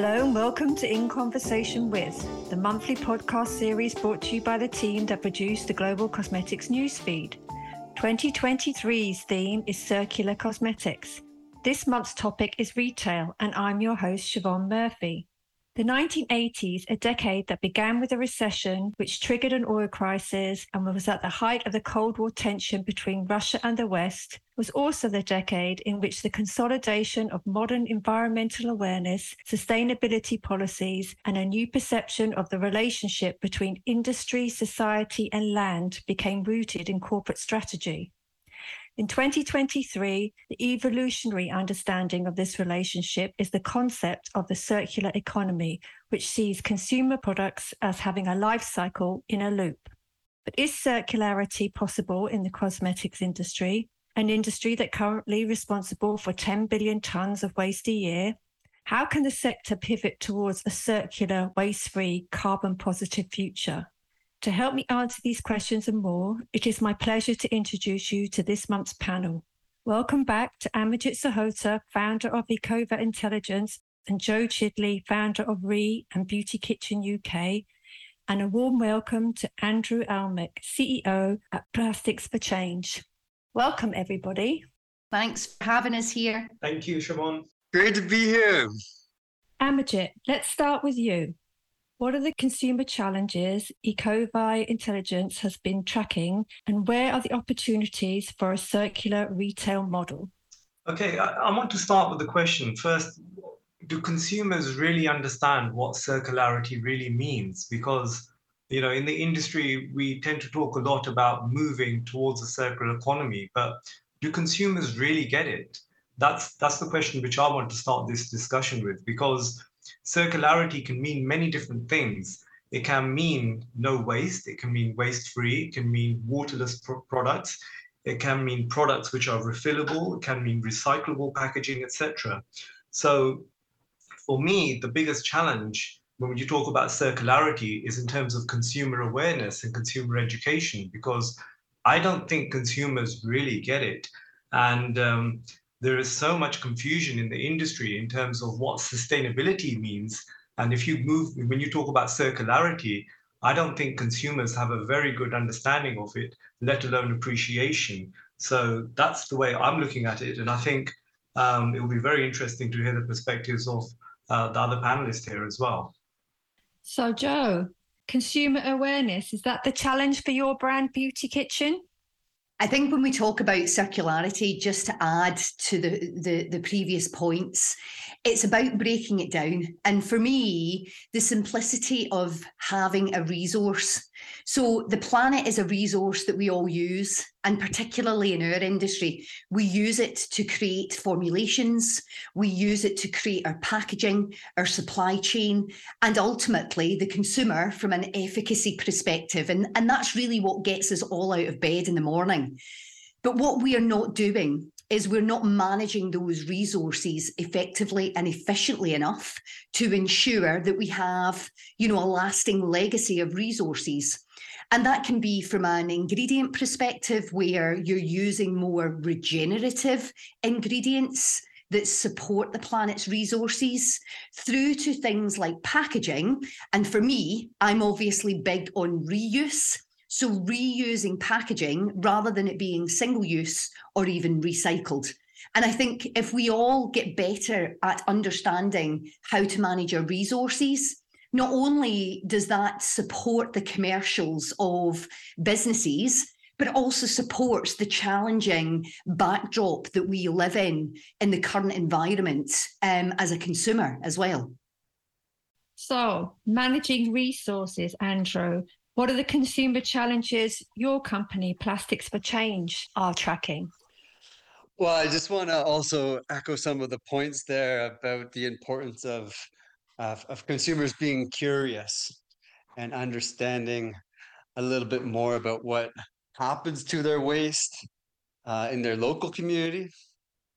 Hello and welcome to In Conversation With, the monthly podcast series brought to you by the team that produced the Global Cosmetics newsfeed. 2023's theme is circular cosmetics. This month's topic is retail, and I'm your host, Siobhan Murphy. The 1980s, a decade that began with a recession which triggered an oil crisis and was at the height of the Cold War tension between Russia and the West, was also the decade in which the consolidation of modern environmental awareness, sustainability policies, and a new perception of the relationship between industry, society, and land became rooted in corporate strategy. In 2023, the evolutionary understanding of this relationship is the concept of the circular economy, which sees consumer products as having a life cycle in a loop. But is circularity possible in the cosmetics industry, an industry that currently responsible for 10 billion tons of waste a year? How can the sector pivot towards a circular, waste-free, carbon-positive future? To help me answer these questions and more, it is my pleasure to introduce you to this month's panel. Welcome back to Amarjit Sahota, founder of Ecovia Intelligence, and Jo Chidley, founder of Re and Beauty Kitchen UK, and a warm welcome to Andrew Almack, CEO at Plastics for Change. Welcome, everybody. Thanks for having us here. Thank you, Siobhan. Great to be here. Amarjit, let's start with you. What are the consumer challenges Ecovia Intelligence has been tracking, and where are the opportunities for a circular retail model? Okay, I, I want to start with the question first. Do consumers really understand what circularity really means? Because you know, in the industry, we tend to talk a lot about moving towards a circular economy, but do consumers really get it? That's that's the question which I want to start this discussion with, because circularity can mean many different things. It can mean no waste, it can mean waste free, it can mean waterless pro- products, it can mean products which are refillable, it can mean recyclable packaging, etc. So, for me, the biggest challenge when you talk about circularity is in terms of consumer awareness and consumer education, because I don't think consumers really get it. And um, there is so much confusion in the industry in terms of what sustainability means. And if you move, when you talk about circularity, I don't think consumers have a very good understanding of it, let alone appreciation. So that's the way I'm looking at it. And I think um, it will be very interesting to hear the perspectives of uh, the other panelists here as well. So, Jo, consumer awareness, is that the challenge for your brand, Beauty Kitchen? I think when we talk about circularity, just to add to the, the, the previous points, it's about breaking it down. And for me, the simplicity of having a resource. So the planet is a resource that we all use, and particularly in our industry, we use it to create formulations, we use it to create our packaging, our supply chain, and ultimately the consumer from an efficacy perspective. And, and that's really what gets us all out of bed in the morning. But what we are not doing is we're not managing those resources effectively and efficiently enough to ensure that we have, you know, a lasting legacy of resources. And that can be from an ingredient perspective where you're using more regenerative ingredients that support the planet's resources through to things like packaging. And for me, I'm obviously big on reuse so reusing packaging rather than it being single use or even recycled. And I think if we all get better at understanding how to manage our resources, not only does that support the commercials of businesses, but also supports the challenging backdrop that we live in in the current environment um, as a consumer as well. So, managing resources, Andrew, what are the consumer challenges your company, Plastics for Change, are tracking? Well, I just want to also echo some of the points there about the importance of, of, of consumers being curious and understanding a little bit more about what happens to their waste uh, in their local community.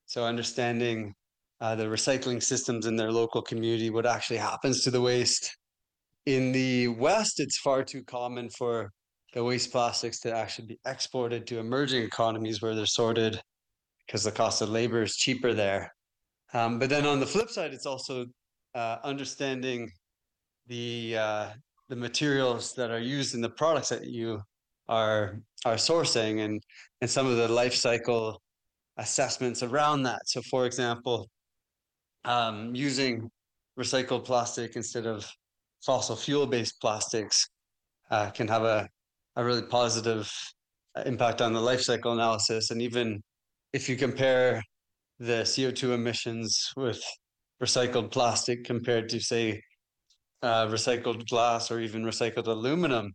So, understanding uh, the recycling systems in their local community, what actually happens to the waste, in the West, it's far too common for the waste plastics to actually be exported to emerging economies where they're sorted because the cost of labor is cheaper there. Um, but then on the flip side, it's also uh, understanding the uh, the materials that are used in the products that you are are sourcing and and some of the life cycle assessments around that. So, for example, um, using recycled plastic instead of fossil fuel based plastics uh, can have a, a really positive uh, impact on the life cycle analysis. And even if you compare the CO2 emissions with recycled plastic compared to, say, uh, recycled glass or even recycled aluminum,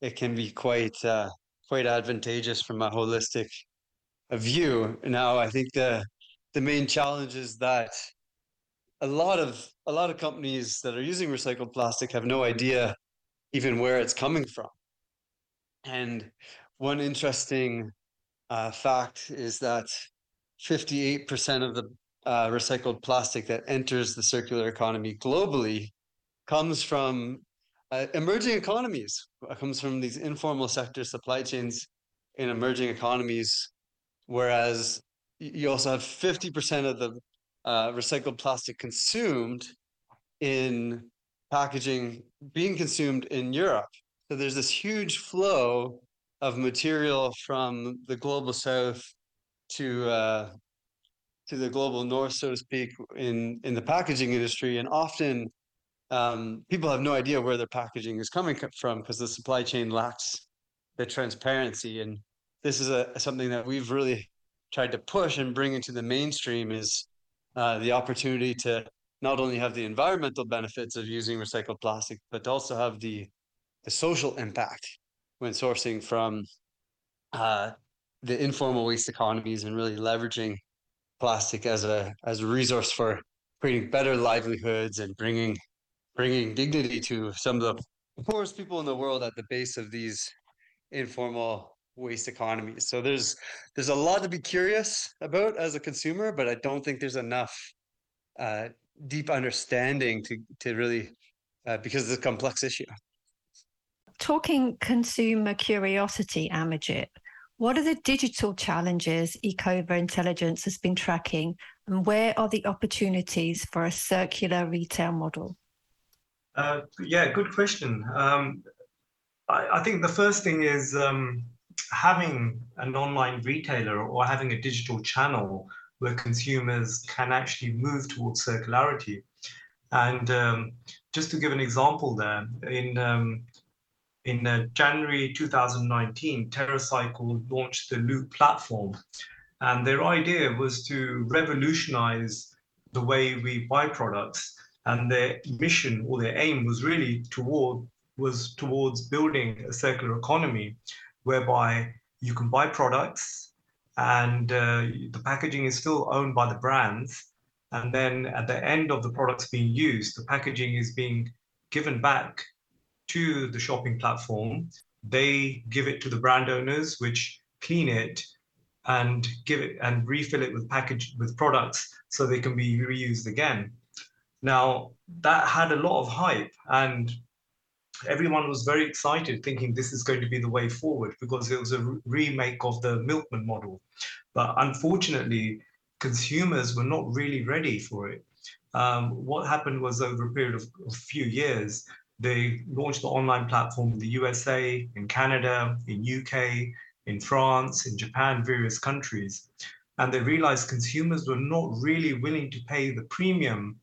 it can be quite uh, quite advantageous from a holistic view. Now, I think the the main challenge is that a lot of a lot of companies that are using recycled plastic have no idea even where it's coming from. And one interesting uh, fact is that 58% of the uh, recycled plastic that enters the circular economy globally comes from uh, emerging economies, it comes from these informal sector supply chains in emerging economies, whereas you also have 50% of the uh, recycled plastic consumed in packaging being consumed in Europe. So there's this huge flow of material from the global south to uh, to the global north, so to speak, in in the packaging industry, and often um, people have no idea where their packaging is coming from because the supply chain lacks the transparency. And this is a something that we've really tried to push and bring into the mainstream is uh, the opportunity to not only have the environmental benefits of using recycled plastic, but also have the the social impact when sourcing from uh, the informal waste economies and really leveraging plastic as a as a resource for creating better livelihoods and bringing bringing dignity to some of the poorest people in the world at the base of these informal waste economies. So there's there's a lot to be curious about as a consumer, but I don't think there's enough uh, deep understanding to to really uh, because it's a complex issue. Talking consumer curiosity, Amarjit, what are the digital challenges Ecovia Intelligence has been tracking, and where are the opportunities for a circular retail model? Uh, yeah, good question. Um, I, I, think the first thing is um, having an online retailer or having a digital channel where consumers can actually move towards circularity. And um, just to give an example there, in um, in uh, January 2019, TerraCycle launched the Loop platform. And their idea was to revolutionize the way we buy products. And their mission or their aim was really toward was towards building a circular economy whereby you can buy products and uh, the packaging is still owned by the brands. And then at the end of the products being used, the packaging is being given back to the shopping platform. They give it to the brand owners, which clean it and give it and refill it with package with products so they can be reused again. Now that had a lot of hype and everyone was very excited, thinking this is going to be the way forward because it was a remake of the milkman model. But unfortunately, consumers were not really ready for it. Um, what happened was over a period of a few years, they launched the online platform in the USA, in Canada, in UK, in France, in Japan, various countries. And they realized consumers were not really willing to pay the premium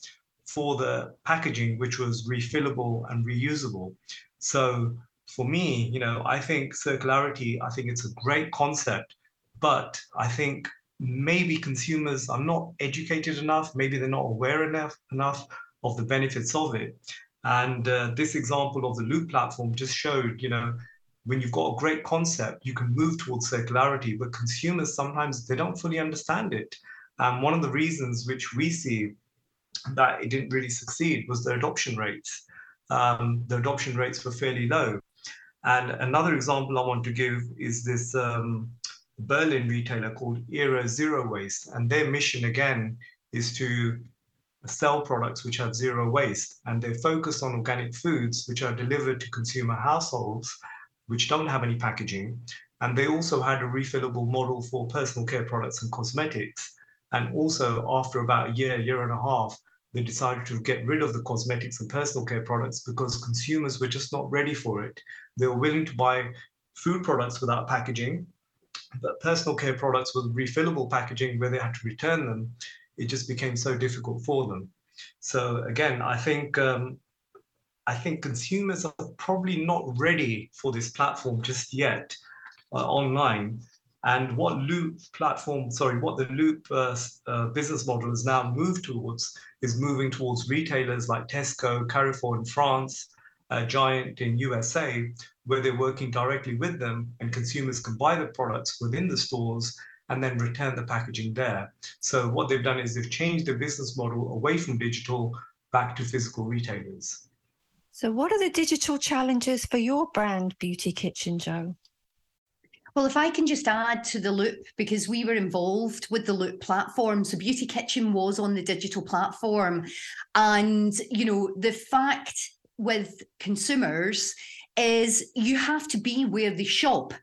for the packaging, which was refillable and reusable. So for me, you know, I think circularity, I think it's a great concept, but I think maybe consumers are not educated enough, maybe they're not aware enough enough of the benefits of it. And uh, this example of the Loop platform just showed, you know, when you've got a great concept, you can move towards circularity, but consumers sometimes they don't fully understand it. And one of the reasons which we see that it didn't really succeed was the adoption rates. Um, the adoption rates were fairly low. And another example I want to give is this um, Berlin retailer called Era Zero Waste. And their mission, again, is to sell products which have zero waste. And they focus on organic foods which are delivered to consumer households which don't have any packaging. And they also had a refillable model for personal care products and cosmetics. And also, after about a year, year and a half, they decided to get rid of the cosmetics and personal care products because consumers were just not ready for it. They were willing to buy food products without packaging, but personal care products with refillable packaging where they had to return them, it just became so difficult for them. So again, I think um, I think consumers are probably not ready for this platform just yet uh, online. And what Loop platform, sorry, what the Loop uh, uh, business model has now moved towards is moving towards retailers like Tesco, Carrefour in France, uh, Giant in USA, where they're working directly with them and consumers can buy the products within the stores and then return the packaging there. So what they've done is they've changed their business model away from digital back to physical retailers. So what are the digital challenges for your brand Beauty Kitchen, Jo? Well, if I can just add to the loop, because we were involved with the loop platform. So Beauty Kitchen was on the digital platform. And, you know, the fact with consumers is you have to be where they shop.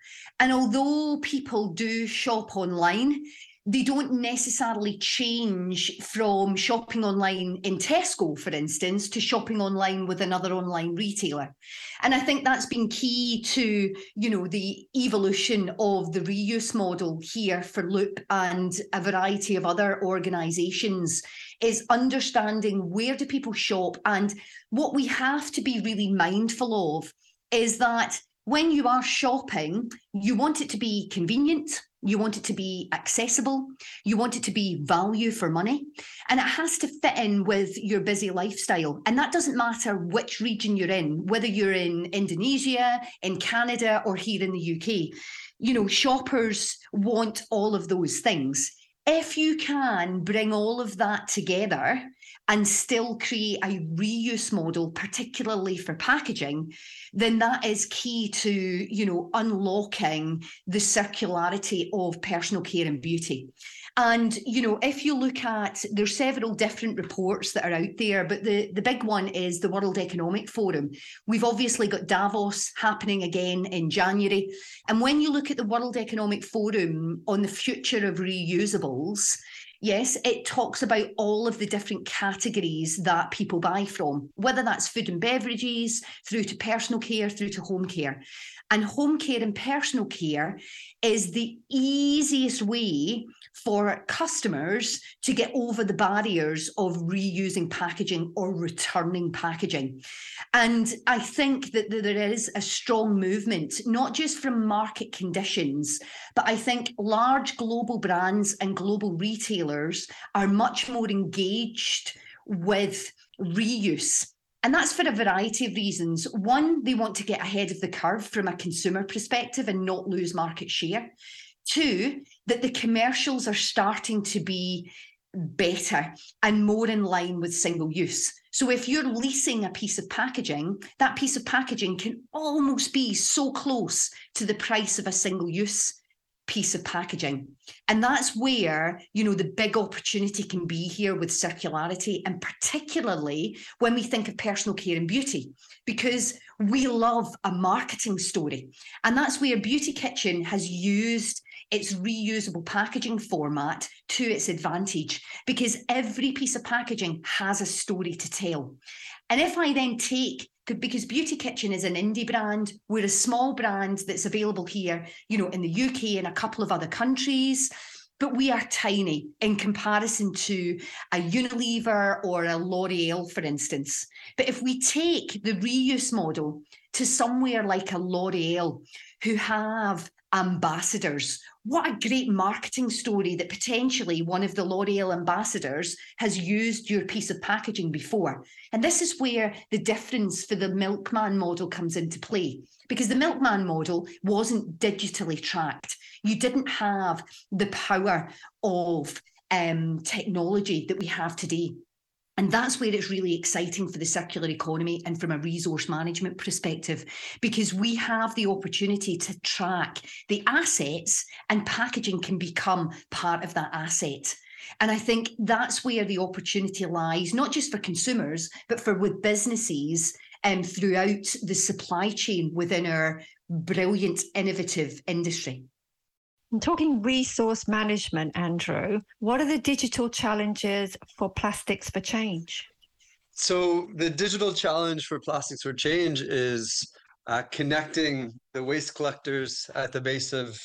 And although people do shop online, they don't necessarily change from shopping online in Tesco, for instance, to shopping online with another online retailer. And I think that's been key to, you know, the evolution of the reuse model here for Loop and a variety of other organizations is understanding where do people shop and what we have to be really mindful of is that when you are shopping, you want it to be convenient, you want it to be accessible, you want it to be value for money, and it has to fit in with your busy lifestyle. And that doesn't matter which region you're in, whether you're in Indonesia, in Canada, or here in the UK. You know, shoppers want all of those things. If you can bring all of that together and still create a reuse model, particularly for packaging, then that is key to, you know, unlocking the circularity of personal care and beauty. And, you know, if you look at, there's several different reports that are out there, but the, the big one is the World Economic Forum. We've obviously got Davos happening again in January. And when you look at the World Economic Forum on the future of reusables, Yes, it talks about all of the different categories that people buy from, whether that's food and beverages, through to personal care, through to home care. And home care and personal care is the easiest way for customers to get over the barriers of reusing packaging or returning packaging. And I think that there is a strong movement, not just from market conditions, but I think large global brands and global retailers are much more engaged with reuse and that's for a variety of reasons. One, they want to get ahead of the curve from a consumer perspective and not lose market share. Two, that the commercials are starting to be better and more in line with single use. So if you're leasing a piece of packaging, that piece of packaging can almost be so close to the price of a single use piece of packaging. And that's where, you know, the big opportunity can be here with circularity, and particularly when we think of personal care and beauty, because we love a marketing story. And that's where Beauty Kitchen has used its reusable packaging format to its advantage because every piece of packaging has a story to tell. And if I then take because Beauty Kitchen is an indie brand. We're a small brand that's available here, you know, in the UK and a couple of other countries. But we are tiny in comparison to a Unilever or a L'Oreal, for instance. But if we take the reuse model to somewhere like a L'Oreal, who have ambassadors. What a great marketing story that potentially one of the L'Oreal ambassadors has used your piece of packaging before. And this is where the difference for the milkman model comes into play because the milkman model wasn't digitally tracked. You didn't have the power of um, technology that we have today. And that's where it's really exciting for the circular economy and from a resource management perspective, because we have the opportunity to track the assets and packaging can become part of that asset. And I think that's where the opportunity lies, not just for consumers, but for with businesses and um, throughout the supply chain within our brilliant, innovative industry. I'm talking resource management, Andrew. What are the digital challenges for Plastics for Change? So, the digital challenge for Plastics for Change is uh, connecting the waste collectors at the base of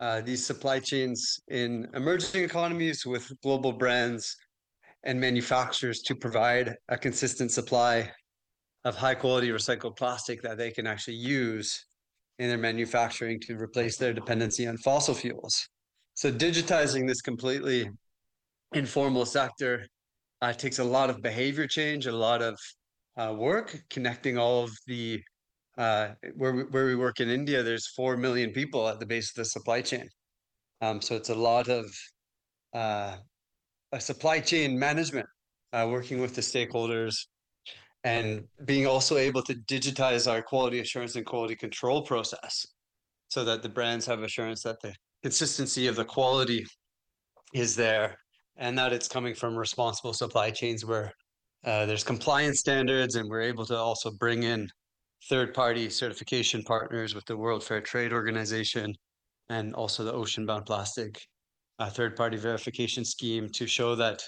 uh, these supply chains in emerging economies with global brands and manufacturers to provide a consistent supply of high quality recycled plastic that they can actually use in their manufacturing to replace their dependency on fossil fuels. So digitizing this completely informal sector uh, takes a lot of behavior change, a lot of uh, work, connecting all of the uh, where we, where we work in India. There's four million people at the base of the supply chain, um, so it's a lot of uh, a supply chain management, uh, working with the stakeholders, and being also able to digitize our quality assurance and quality control process so that the brands have assurance that the consistency of the quality is there and that it's coming from responsible supply chains where uh, there's compliance standards and we're able to also bring in third party certification partners with the World Fair Trade Organization and also the Ocean Bound Plastic uh, third party verification scheme to show that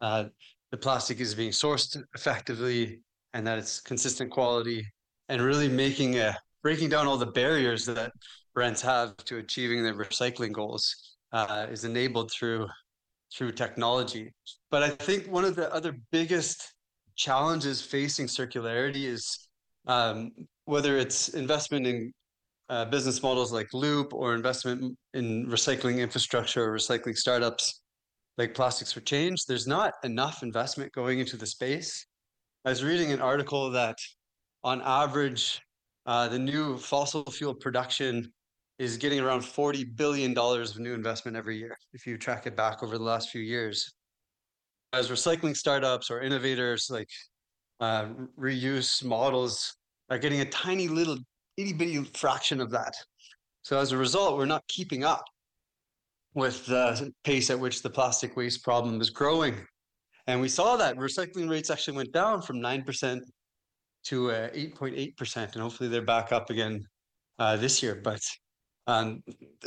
uh, the plastic is being sourced effectively and that it's consistent quality and really making a breaking down all the barriers that brands have to achieving their recycling goals uh, is enabled through through technology. But I think one of the other biggest challenges facing circularity is um, whether it's investment in uh, business models like Loop or investment in recycling infrastructure or recycling startups like Plastics for Change. There's not enough investment going into the space I was reading an article that on average, uh, the new fossil fuel production is getting around $40 billion of new investment every year, if you track it back over the last few years. As recycling startups or innovators like uh, reuse models are getting a tiny little itty bitty fraction of that. So as a result, we're not keeping up with the pace at which the plastic waste problem is growing. And we saw that recycling rates actually went down from 9% to uh, 8.8%. And hopefully they're back up again uh, this year. But um,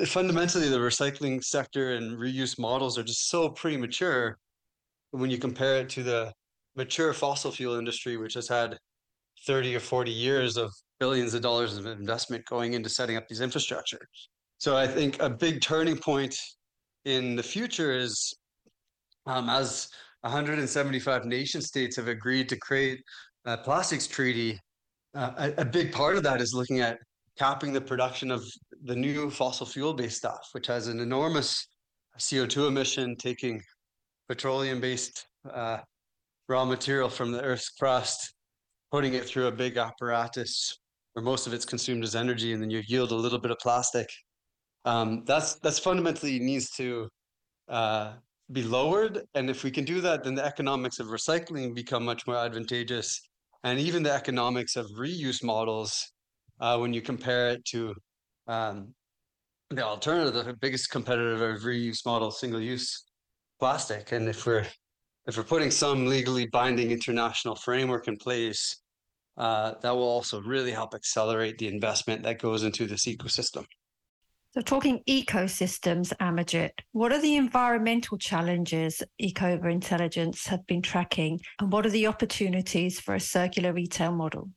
fundamentally, the recycling sector and reuse models are just so premature when you compare it to the mature fossil fuel industry, which has had 30 or 40 years of billions of dollars of investment going into setting up these infrastructure. So I think a big turning point in the future is um, as 175 nation states have agreed to create a plastics treaty. Uh, a, a, big part of that is looking at capping the production of the new fossil fuel based stuff, which has an enormous CO2 emission, taking petroleum based uh, raw material from the Earth's crust, putting it through a big apparatus where most of it's consumed as energy, and then you yield a little bit of plastic. Um, that's that's fundamentally needs to uh, be lowered. And if we can do that, then the economics of recycling become much more advantageous. And even the economics of reuse models, uh, when you compare it to um, the alternative, the biggest competitor of reuse model, single use plastic. And if we're if we're putting some legally binding international framework in place, uh, that will also really help accelerate the investment that goes into this ecosystem. So, talking ecosystems, Amarjit, what are the environmental challenges Ecovia Intelligence have been tracking, and what are the opportunities for a circular retail model?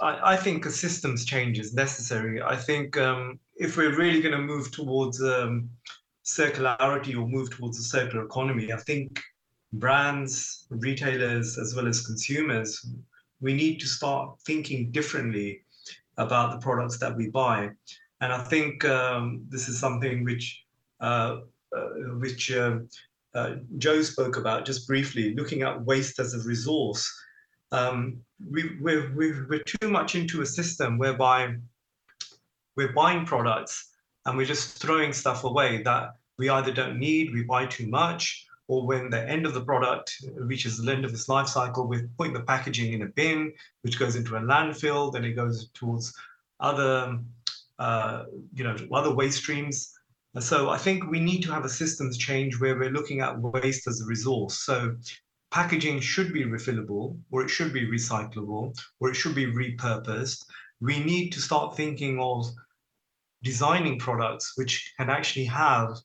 I, I think a systems change is necessary. I think um, if we're really going to move towards um, circularity or move towards a circular economy, I think brands, retailers, as well as consumers, we need to start thinking differently about the products that we buy. And I think um, this is something which uh, uh, which um, uh, Jo spoke about just briefly, looking at waste as a resource. Um, we, we're, we're too much into a system whereby we're buying products and we're just throwing stuff away that we either don't need, we buy too much, or when the end of the product reaches the end of its life cycle, we're putting the packaging in a bin, which goes into a landfill, then it goes towards other uh, you know, other waste streams. So I think we need to have a systems change where we're looking at waste as a resource. So packaging should be refillable, or it should be recyclable, or it should be repurposed. We need to start thinking of designing products which can actually have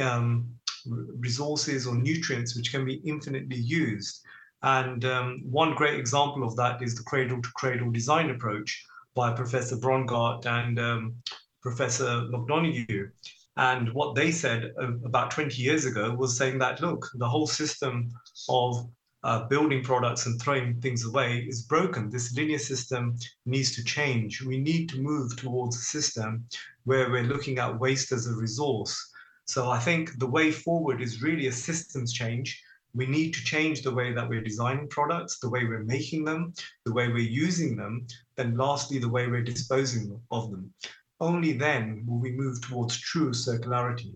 um, resources or nutrients which can be infinitely used. And um, one great example of that is the cradle to cradle design approach by Professor Braungart and um, Professor McDonough. And what they said uh, about 20 years ago was saying that, look, the whole system of uh, building products and throwing things away is broken. This linear system needs to change. We need to move towards a system where we're looking at waste as a resource. So I think the way forward is really a systems change. We need to change the way that we're designing products, the way we're making them, the way we're using them, then lastly, the way we're disposing of them. Only then will we move towards true circularity.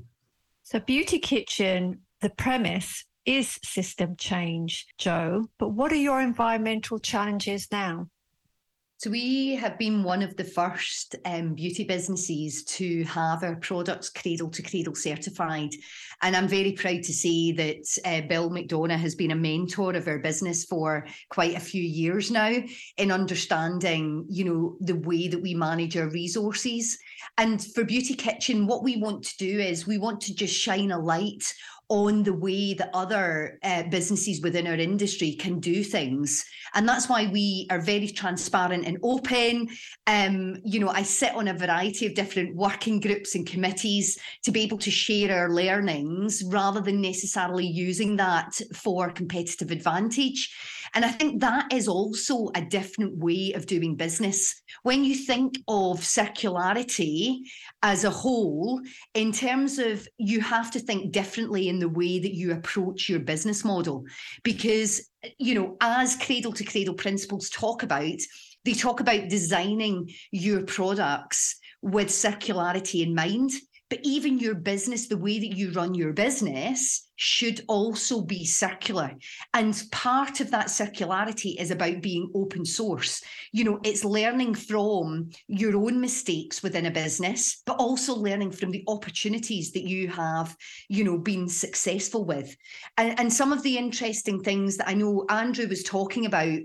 So, Beauty Kitchen, the premise is system change, Jo. But what are your environmental challenges now? So we have been one of the first um, beauty businesses to have our products cradle to cradle certified, and I'm very proud to say that uh, Bill McDonough has been a mentor of our business for quite a few years now in understanding, you know, the way that we manage our resources. And for Beauty Kitchen, what we want to do is we want to just shine a light on the way that other uh, businesses within our industry can do things. And that's why we are very transparent and open. Um, you know, I sit on a variety of different working groups and committees to be able to share our learnings rather than necessarily using that for competitive advantage. And I think that is also a different way of doing business. When you think of circularity as a whole, in terms of you have to think differently in the way that you approach your business model. Because, you know, as cradle to cradle principles talk about, they talk about designing your products with circularity in mind. But even your business, the way that you run your business should also be circular. And part of that circularity is about being open source. You know, it's learning from your own mistakes within a business, but also learning from the opportunities that you have, you know, been successful with. And, and some of the interesting things that I know Andrew was talking about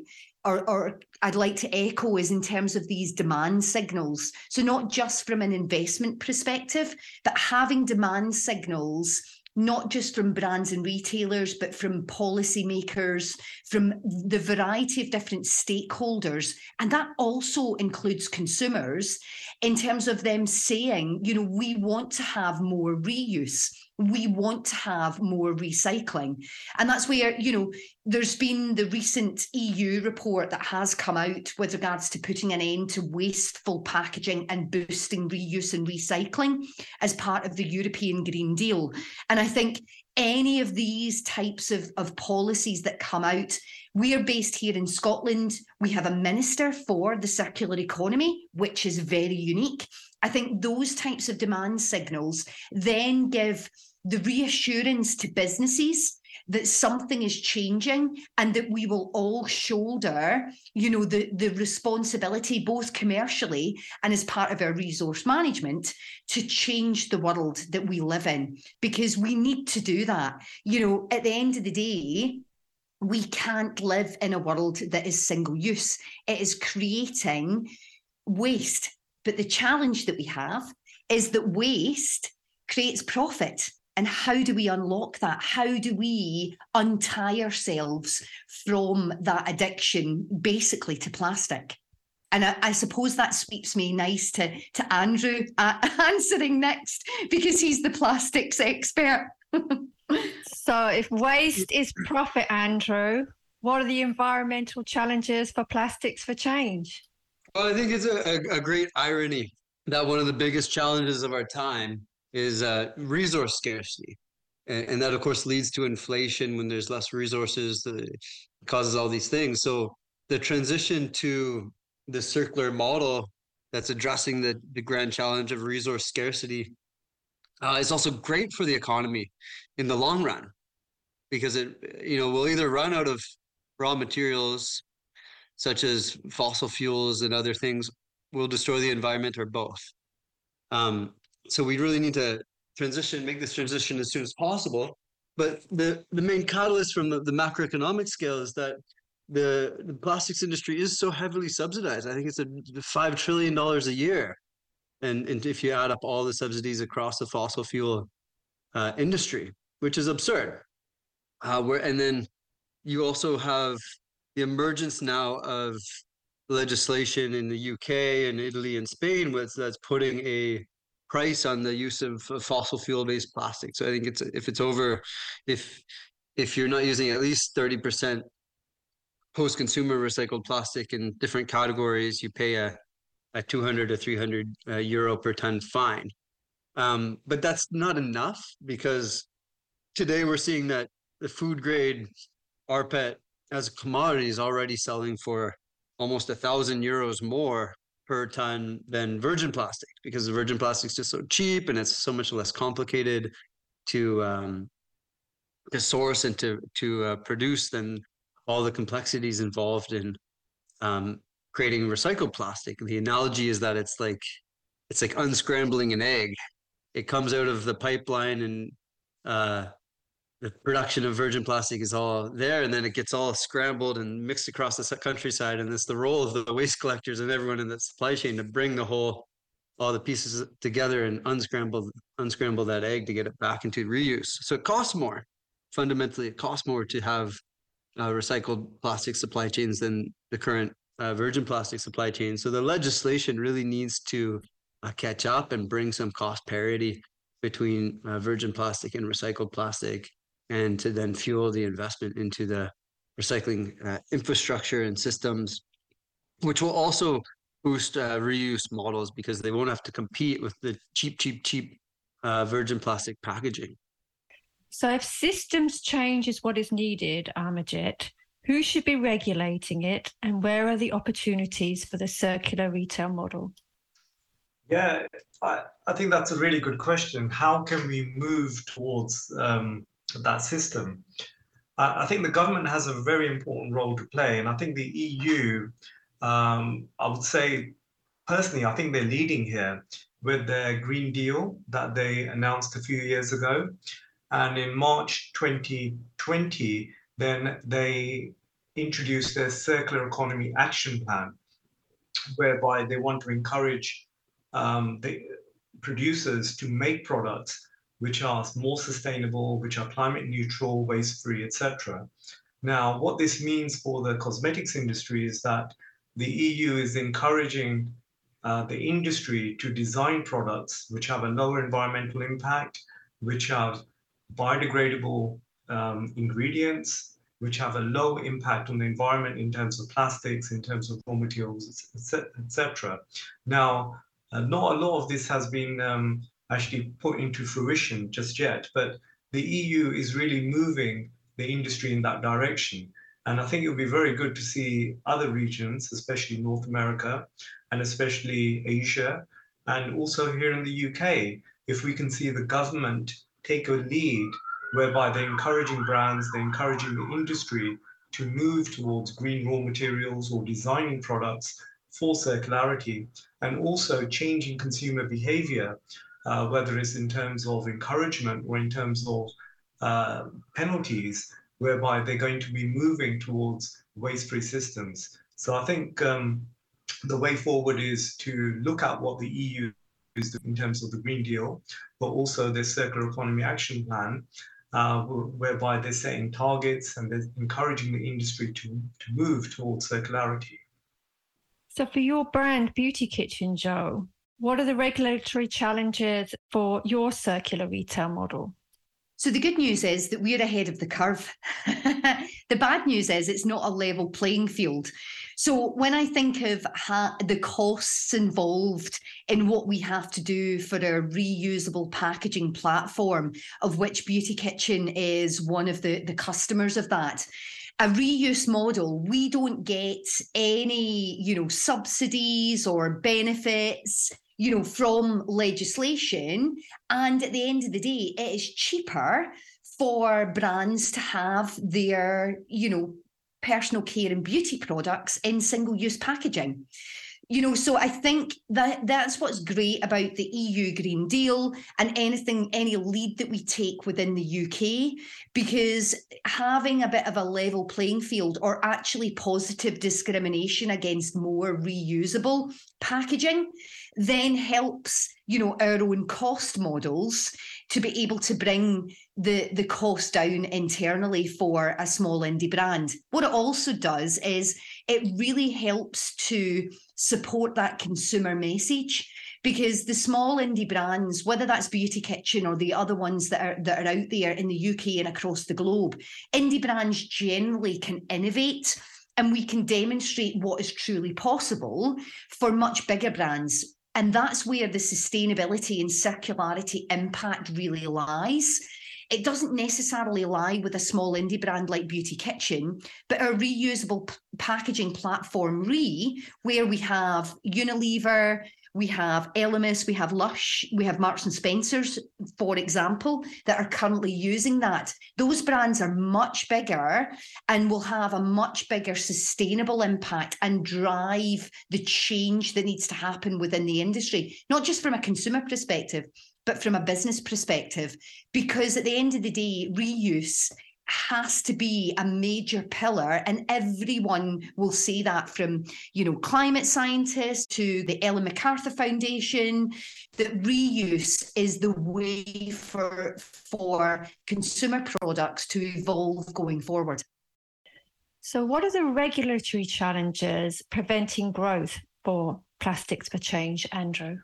or, or I'd like to echo is in terms of these demand signals. So, not just from an investment perspective, but having demand signals not just from brands and retailers, but from policymakers, from the variety of different stakeholders. And that also includes consumers in terms of them saying, you know, we want to have more reuse we want to have more recycling. And that's where, you know, there's been the recent EU report that has come out with regards to putting an end to wasteful packaging and boosting reuse and recycling as part of the European Green Deal. And I think any of these types of, of policies that come out, we are based here in Scotland. We have a minister for the circular economy, which is very unique. I think those types of demand signals then give the reassurance to businesses that something is changing and that we will all shoulder you know the the responsibility both commercially and as part of our resource management to change the world that we live in because we need to do that you know at the end of the day we can't live in a world that is single use it is creating waste but the challenge that we have is that waste creates profit and how do we unlock that? How do we untie ourselves from that addiction basically to plastic? And I, I suppose that sweeps me nice to, to Andrew uh, answering next because he's the plastics expert. so, if waste is profit, Andrew, what are the environmental challenges for plastics for change? Well, I think it's a, a, a great irony that one of the biggest challenges of our time is uh, resource scarcity. And, and, that, of course, leads to inflation when there's less resources, that causes all these things. So the transition to the circular model that's addressing the, the grand challenge of resource scarcity uh, is also great for the economy in the long run because it you know we'll either run out of raw materials such as fossil fuels and other things will destroy the environment or both um, so we really need to transition, make this transition as soon as possible. But the, the main catalyst from the, the macroeconomic scale is that the, the plastics industry is so heavily subsidized. I think it's a five trillion dollars a year. And, and if you add up all the subsidies across the fossil fuel uh, industry, which is absurd. Uh, where and then you also have the emergence now of legislation in the UK and Italy and Spain with that's putting a price on the use of, fossil fuel based plastic. So I think it's if it's over if if you're not using at least 30% post consumer recycled plastic in different categories, you pay a, a 200 or 300 uh, euro per ton fine. Um, but that's not enough because today we're seeing that the food grade RPET as a commodity is already selling for almost a thousand euros more per ton than virgin plastic because the virgin plastic is just so cheap and it's so much less complicated to um, to source and to to uh, produce than all the complexities involved in um, creating recycled plastic. The analogy is that it's like it's like unscrambling an egg. It comes out of the pipeline and uh, the production of virgin plastic is all there and then it gets all scrambled and mixed across the countryside and it's the role of the waste collectors and everyone in the supply chain to bring the whole all the pieces together and unscramble unscramble that egg to get it back into reuse so it costs more fundamentally it costs more to have uh, recycled plastic supply chains than the current uh, virgin plastic supply chain so the legislation really needs to uh, catch up and bring some cost parity between uh, virgin plastic and recycled plastic and to then fuel the investment into the recycling uh, infrastructure and systems, which will also boost uh, reuse models because they won't have to compete with the cheap, cheap, cheap uh, virgin plastic packaging. So, if systems change is what is needed, Amarjit, who should be regulating it and where are the opportunities for the circular retail model? Yeah, I, I think that's a really good question. How can we move towards um, that system. I think the government has a very important role to play, and I think the EU, um, I would say personally, I think they're leading here with their Green Deal that they announced a few years ago. And in March 2020, then they introduced their Circular Economy Action Plan, whereby they want to encourage um, the producers to make products which are more sustainable, which are climate neutral, waste free, etc. Now, what this means for the cosmetics industry is that the EU is encouraging uh, the industry to design products which have a lower environmental impact, which have biodegradable um, ingredients, which have a low impact on the environment in terms of plastics, in terms of raw materials, etc. Now, uh, not a lot of this has been um, actually put into fruition just yet. But the EU is really moving the industry in that direction. And I think it would be very good to see other regions, especially North America and especially Asia, and also here in the UK, if we can see the government take a lead whereby they're encouraging brands, they're encouraging the industry to move towards green raw materials or designing products for circularity and also changing consumer behavior uh, whether it's in terms of encouragement or in terms of uh, penalties, whereby they're going to be moving towards waste-free systems. So I think um, the way forward is to look at what the EU is doing in terms of the Green Deal, but also their Circular Economy Action Plan, uh, whereby they're setting targets and they're encouraging the industry to, to move towards circularity. So for your brand Beauty Kitchen, Jo, what are the regulatory challenges for your circular retail model? So the good news is that we're ahead of the curve. the bad news is it's not a level playing field. So when I think of ha- the costs involved in what we have to do for a reusable packaging platform, of which Beauty Kitchen is one of the, the customers of that, a reuse model, we don't get any, you know, subsidies or benefits you know, from legislation. And at the end of the day, it is cheaper for brands to have their, you know, personal care and beauty products in single use packaging. You know so i think that that's what's great about the eu green deal and anything any lead that we take within the uk because having a bit of a level playing field or actually positive discrimination against more reusable packaging then helps you know our own cost models to be able to bring the the cost down internally for a small indie brand what it also does is it really helps to support that consumer message because the small indie brands whether that's beauty kitchen or the other ones that are that are out there in the UK and across the globe indie brands generally can innovate and we can demonstrate what is truly possible for much bigger brands. And that's where the sustainability and circularity impact really lies. It doesn't necessarily lie with a small indie brand like Beauty Kitchen, but a reusable p- packaging platform, Re, where we have Unilever, we have Elemis, we have Lush, we have Marks and Spencers, for example, that are currently using that. Those brands are much bigger and will have a much bigger sustainable impact and drive the change that needs to happen within the industry, not just from a consumer perspective, but from a business perspective. Because at the end of the day, reuse has to be a major pillar and everyone will say that from you know climate scientists to the ellen macarthur foundation that reuse is the way for for consumer products to evolve going forward. So what are the regulatory challenges preventing growth for plastics for change andrew?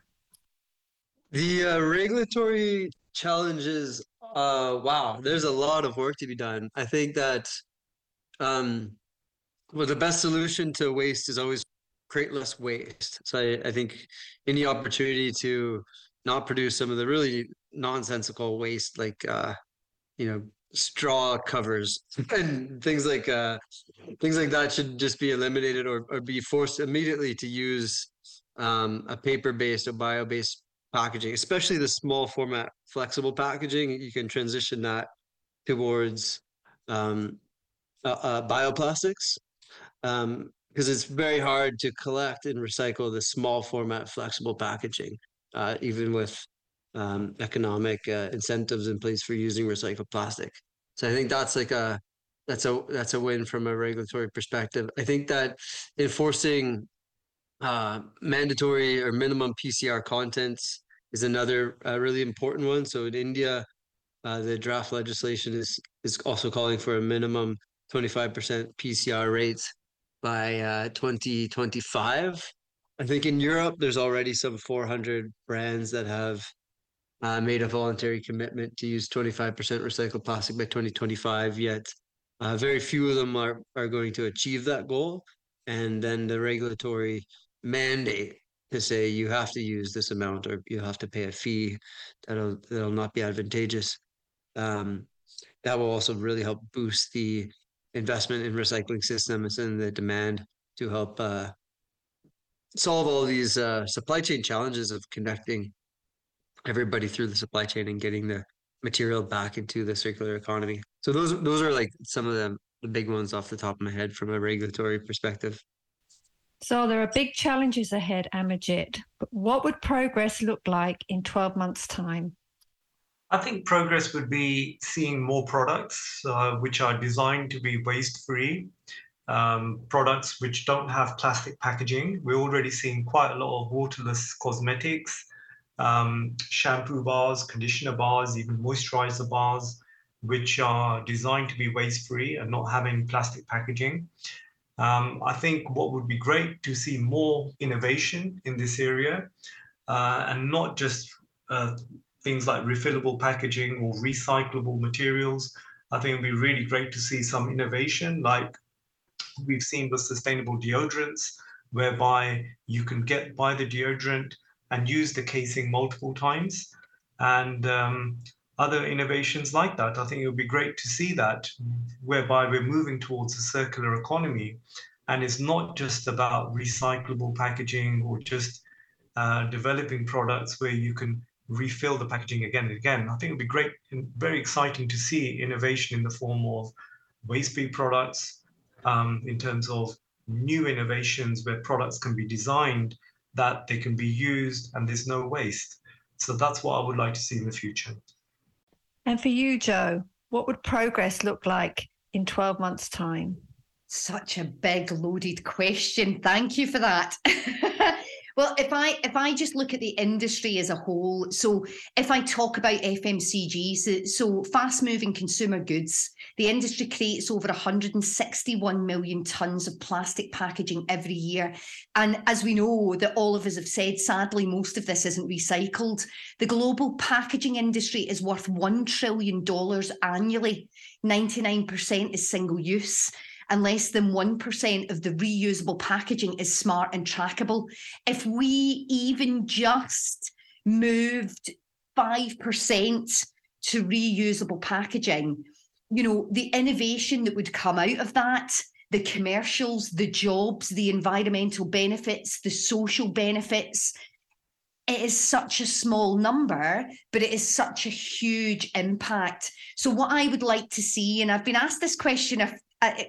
The uh, regulatory challenges uh, wow, there's a lot of work to be done. I think that, um, well, the best solution to waste is always create less waste. So I, I think any opportunity to not produce some of the really nonsensical waste, like, uh, you know, straw covers and things like uh, things like that should just be eliminated or, or be forced immediately to use um, a paper-based or bio-based packaging, especially the small format flexible packaging. You can transition that towards um, uh, uh, bioplastics because um, it's very hard to collect and recycle the small format flexible packaging, uh, even with um, economic uh, incentives in place for using recycled plastic. So I think that's like a that's a that's a win from a regulatory perspective. I think that enforcing uh, mandatory or minimum PCR contents is another uh, really important one. So in India, uh, the draft legislation is is also calling for a minimum 25% PCR rate by uh, 2025. I think in Europe, there's already some 400 brands that have uh, made a voluntary commitment to use 25% recycled plastic by 2025. Yet, uh, very few of them are are going to achieve that goal. And then the regulatory mandate to say you have to use this amount or you have to pay a fee that'll that'll not be advantageous. Um, that will also really help boost the investment in recycling systems and the demand to help uh, solve all these uh, supply chain challenges of connecting everybody through the supply chain and getting the material back into the circular economy. So those those are like some of the, the big ones off the top of my head from a regulatory perspective. So there are big challenges ahead, Amarjit. But what would progress look like in 12 months' time? I think progress would be seeing more products uh, which are designed to be waste free, um, products which don't have plastic packaging. We're already seeing quite a lot of waterless cosmetics, um, shampoo bars, conditioner bars, even moisturizer bars, which are designed to be waste free and not having plastic packaging. Um, I think what would be great to see more innovation in this area uh, and not just uh, things like refillable packaging or recyclable materials. I think it would be really great to see some innovation like we've seen with sustainable deodorants, whereby you can get buy the deodorant and use the casing multiple times. And um, other innovations like that. I think it would be great to see that, whereby we're moving towards a circular economy. And it's not just about recyclable packaging or just uh, developing products where you can refill the packaging again and again. I think it would be great and very exciting to see innovation in the form of waste-free products, um, in terms of new innovations where products can be designed that they can be used and there's no waste. So that's what I would like to see in the future. And for you, Jo, what would progress look like in 12 months' time? Such a big, loaded question. Thank you for that. Well, if I if I just look at the industry as a whole, so if I talk about FMCG, so, so fast moving consumer goods, the industry creates over 161 million tons of plastic packaging every year, and as we know, that all of us have said, sadly, most of this isn't recycled. The global packaging industry is worth one trillion dollars annually. 99% is single use and less than 1% of the reusable packaging is smart and trackable. If we even just moved 5% to reusable packaging, you know, the innovation that would come out of that, the commercials, the jobs, the environmental benefits, the social benefits, it is such a small number, but it is such a huge impact. So, what I would like to see, and I've been asked this question a,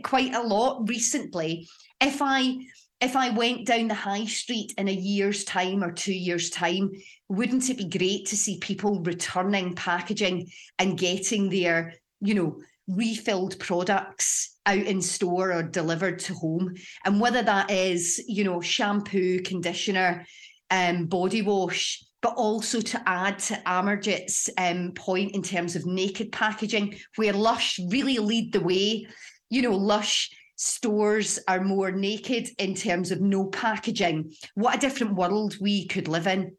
quite a lot recently. If I if I went down the high street in a year's time or two years' time, wouldn't it be great to see people returning packaging and getting their, you know, refilled products out in store or delivered to home? And whether that is, you know, shampoo, conditioner, um, body wash, but also to add to Amarjit's um, point in terms of naked packaging, where Lush really lead the way you know, Lush stores are more naked in terms of no packaging. What a different world we could live in.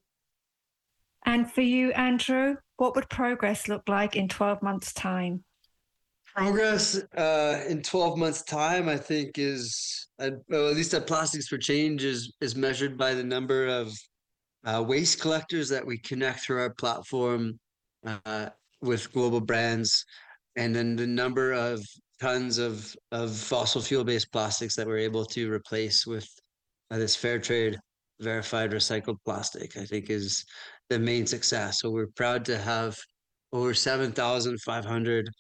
And for you, Andrew, what would progress look like in 12 months' time? Progress uh, in 12 months' time, I think, is uh, well, at least at Plastics for Change is, is measured by the number of uh, waste collectors that we connect through our platform uh, with global brands, and then the number of tons of of fossil fuel based plastics that we're able to replace with uh, this fair trade verified recycled plastic i think is the main success. So we're proud to have over 7500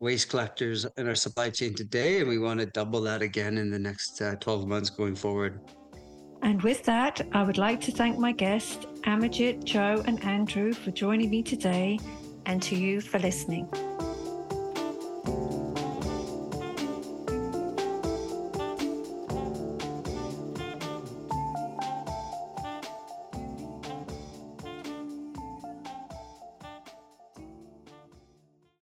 waste collectors in our supply chain today and we want to double that again in the next uh, 12 months going forward. And with that i would like to thank my guests Amarjit, Jo and andrew for joining me today and to you for listening